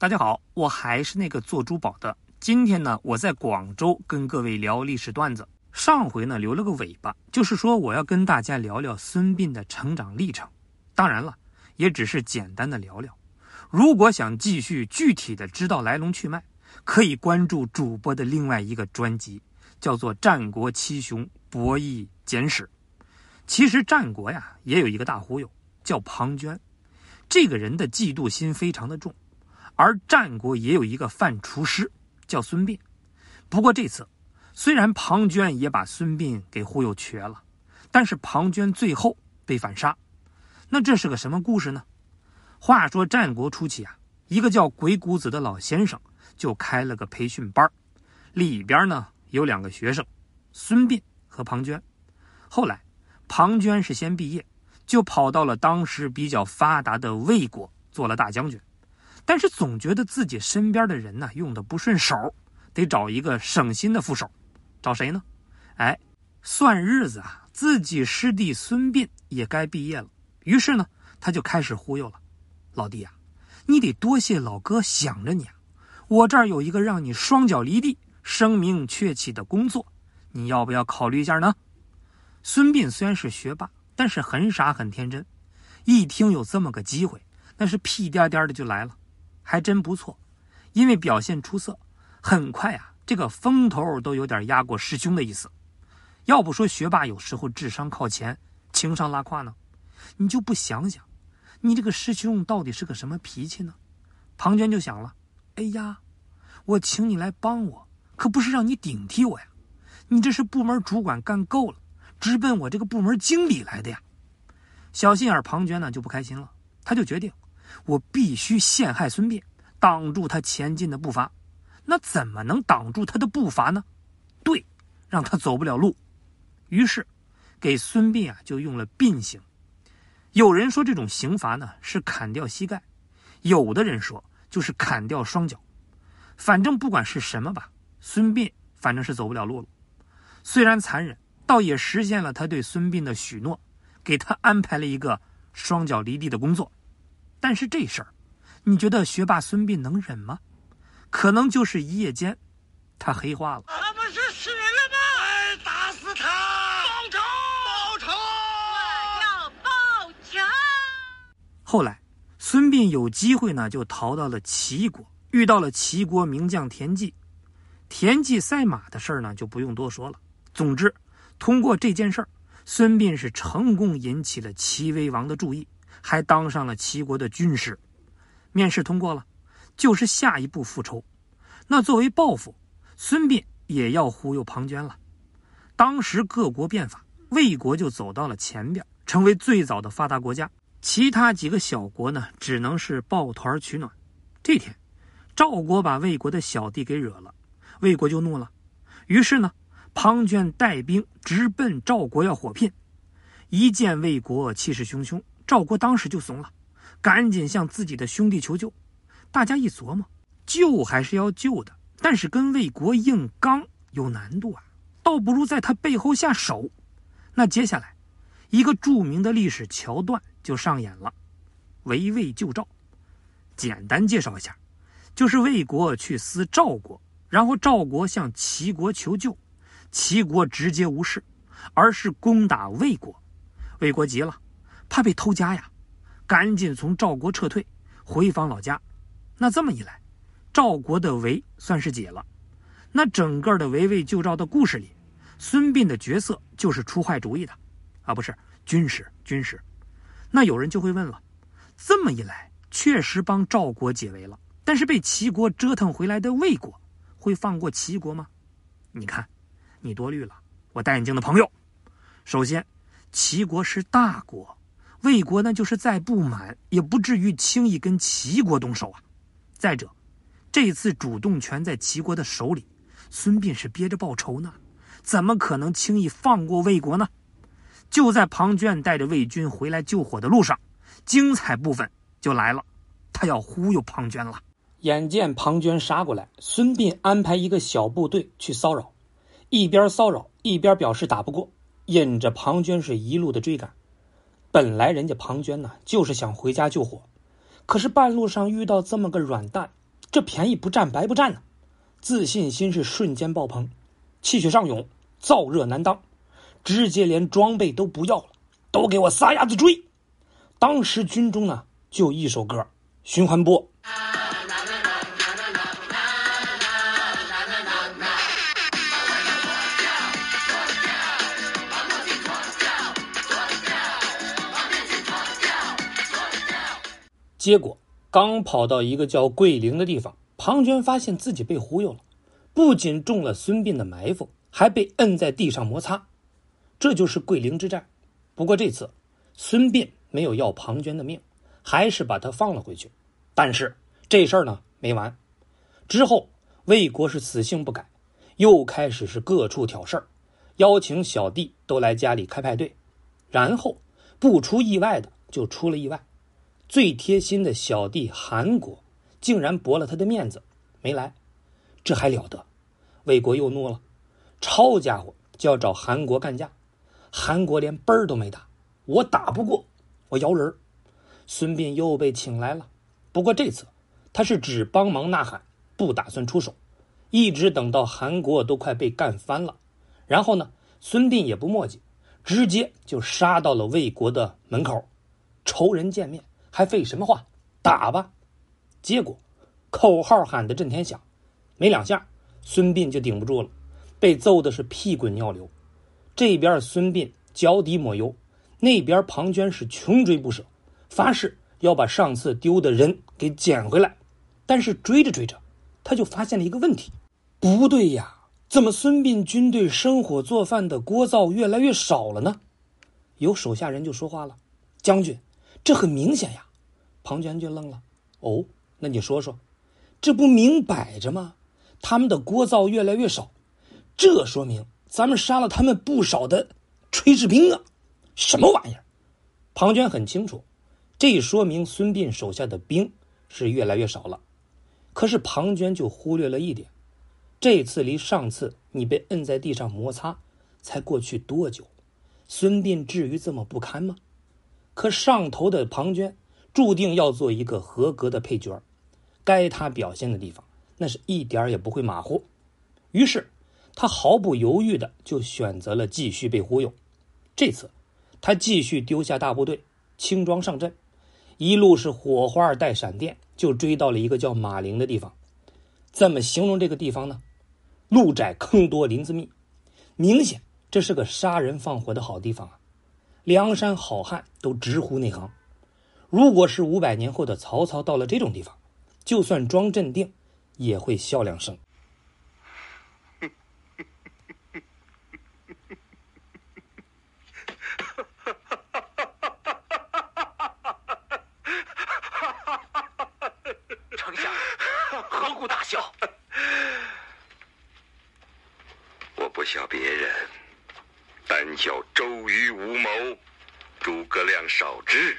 大家好，我还是那个做珠宝的。今天呢，我在广州跟各位聊历史段子。上回呢留了个尾巴，就是说我要跟大家聊聊孙膑的成长历程。当然了，也只是简单的聊聊。如果想继续具体的知道来龙去脉，可以关注主播的另外一个专辑，叫做《战国七雄博弈简史》。其实战国呀也有一个大忽悠，叫庞涓。这个人的嫉妒心非常的重。而战国也有一个范厨师，叫孙膑。不过这次，虽然庞涓也把孙膑给忽悠瘸了，但是庞涓最后被反杀。那这是个什么故事呢？话说战国初期啊，一个叫鬼谷子的老先生就开了个培训班，里边呢有两个学生，孙膑和庞涓。后来，庞涓是先毕业，就跑到了当时比较发达的魏国做了大将军。但是总觉得自己身边的人呢用的不顺手，得找一个省心的副手，找谁呢？哎，算日子啊，自己师弟孙膑也该毕业了，于是呢，他就开始忽悠了：“老弟啊，你得多谢老哥想着你啊，我这儿有一个让你双脚离地、声名鹊起的工作，你要不要考虑一下呢？”孙膑虽然是学霸，但是很傻很天真，一听有这么个机会，那是屁颠颠的就来了。还真不错，因为表现出色，很快啊，这个风头都有点压过师兄的意思。要不说学霸有时候智商靠前，情商拉胯呢？你就不想想，你这个师兄到底是个什么脾气呢？庞涓就想了：哎呀，我请你来帮我，可不是让你顶替我呀！你这是部门主管干够了，直奔我这个部门经理来的呀！小心眼庞涓呢就不开心了，他就决定。我必须陷害孙膑，挡住他前进的步伐。那怎么能挡住他的步伐呢？对，让他走不了路。于是，给孙膑啊就用了膑刑。有人说这种刑罚呢是砍掉膝盖，有的人说就是砍掉双脚。反正不管是什么吧，孙膑反正是走不了路了。虽然残忍，倒也实现了他对孙膑的许诺，给他安排了一个双脚离地的工作。但是这事儿，你觉得学霸孙膑能忍吗？可能就是一夜间，他黑化了。他不是死了吗？打死他！报仇！报仇！我要报仇！后来，孙膑有机会呢，就逃到了齐国，遇到了齐国名将田忌。田忌赛马的事儿呢，就不用多说了。总之，通过这件事儿，孙膑是成功引起了齐威王的注意。还当上了齐国的军师，面试通过了，就是下一步复仇。那作为报复，孙膑也要忽悠庞涓了。当时各国变法，魏国就走到了前边，成为最早的发达国家。其他几个小国呢，只能是抱团取暖。这天，赵国把魏国的小弟给惹了，魏国就怒了。于是呢，庞涓带兵直奔赵国要火拼。一见魏国气势汹汹。赵国当时就怂了，赶紧向自己的兄弟求救。大家一琢磨，救还是要救的，但是跟魏国硬刚有难度啊，倒不如在他背后下手。那接下来，一个著名的历史桥段就上演了：围魏救赵。简单介绍一下，就是魏国去撕赵国，然后赵国向齐国求救，齐国直接无视，而是攻打魏国。魏国急了。怕被偷家呀，赶紧从赵国撤退，回访老家。那这么一来，赵国的围算是解了。那整个的围魏救赵的故事里，孙膑的角色就是出坏主意的，啊，不是军师，军师。那有人就会问了：这么一来，确实帮赵国解围了，但是被齐国折腾回来的魏国，会放过齐国吗？你看，你多虑了，我戴眼镜的朋友。首先，齐国是大国。魏国呢，就是再不满，也不至于轻易跟齐国动手啊。再者，这次主动权在齐国的手里，孙膑是憋着报仇呢，怎么可能轻易放过魏国呢？就在庞涓带着魏军回来救火的路上，精彩部分就来了，他要忽悠庞涓了。眼见庞涓杀过来，孙膑安排一个小部队去骚扰，一边骚扰一边表示打不过，引着庞涓是一路的追赶。本来人家庞涓呢，就是想回家救火，可是半路上遇到这么个软蛋，这便宜不占白不占呢，自信心是瞬间爆棚，气血上涌，燥热难当，直接连装备都不要了，都给我撒丫子追！当时军中呢就一首歌，循环播。结果刚跑到一个叫桂林的地方，庞涓发现自己被忽悠了，不仅中了孙膑的埋伏，还被摁在地上摩擦。这就是桂林之战。不过这次，孙膑没有要庞涓的命，还是把他放了回去。但是这事儿呢没完，之后魏国是死性不改，又开始是各处挑事儿，邀请小弟都来家里开派对，然后不出意外的就出了意外。最贴心的小弟韩国，竟然驳了他的面子，没来，这还了得？魏国又怒了，抄家伙就要找韩国干架。韩国连奔儿都没打，我打不过，我摇人。孙膑又被请来了，不过这次他是只帮忙呐喊，不打算出手，一直等到韩国都快被干翻了，然后呢，孙膑也不墨迹，直接就杀到了魏国的门口，仇人见面。还废什么话？打吧！结果口号喊得震天响，没两下，孙膑就顶不住了，被揍的是屁滚尿流。这边孙膑脚底抹油，那边庞涓是穷追不舍，发誓要把上次丢的人给捡回来。但是追着追着，他就发现了一个问题：不对呀，怎么孙膑军队生火做饭的锅灶越来越少了呢？有手下人就说话了：“将军。”这很明显呀，庞涓就愣了。哦，那你说说，这不明摆着吗？他们的锅灶越来越少，这说明咱们杀了他们不少的炊事兵啊！什么玩意儿？庞涓很清楚，这说明孙膑手下的兵是越来越少了。可是庞涓就忽略了一点：这次离上次你被摁在地上摩擦才过去多久？孙膑至于这么不堪吗？可上头的庞涓注定要做一个合格的配角，该他表现的地方，那是一点也不会马虎。于是，他毫不犹豫的就选择了继续被忽悠。这次，他继续丢下大部队，轻装上阵，一路是火花带闪电，就追到了一个叫马陵的地方。怎么形容这个地方呢？路窄坑多林子密，明显这是个杀人放火的好地方啊。梁山好汉都直呼内行。如果是五百年后的曹操到了这种地方，就算装镇定，也会笑两声。丞相，何故大笑？我不笑别人。单笑周瑜无谋，诸葛亮少智。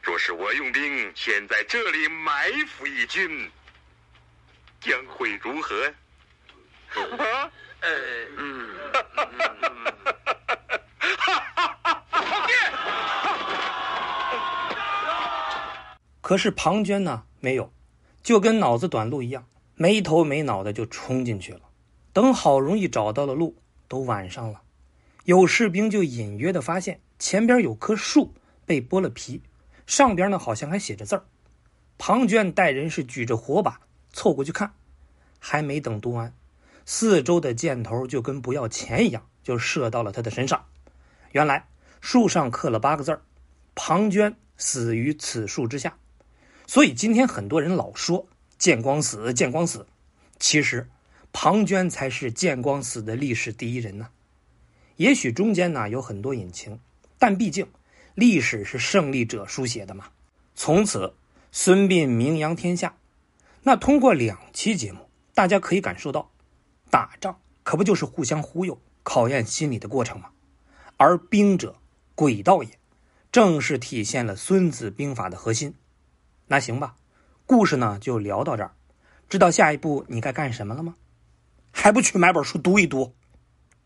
若是我用兵先在这里埋伏一军，将会如何？啊？呃，嗯。可是庞涓呢？没有，就跟脑子短路一样，没头没脑的就冲进去了。等好容易找到了路。都晚上了，有士兵就隐约的发现前边有棵树被剥了皮，上边呢好像还写着字儿。庞涓带人是举着火把凑过去看，还没等读完，四周的箭头就跟不要钱一样，就射到了他的身上。原来树上刻了八个字儿：“庞涓死于此树之下。”所以今天很多人老说“见光死，见光死”，其实。庞涓才是见光死的历史第一人呢。也许中间呢有很多隐情，但毕竟历史是胜利者书写的嘛。从此，孙膑名扬天下。那通过两期节目，大家可以感受到，打仗可不就是互相忽悠、考验心理的过程吗？而兵者，诡道也，正是体现了《孙子兵法》的核心。那行吧，故事呢就聊到这儿。知道下一步你该干什么了吗？还不去买本书读一读？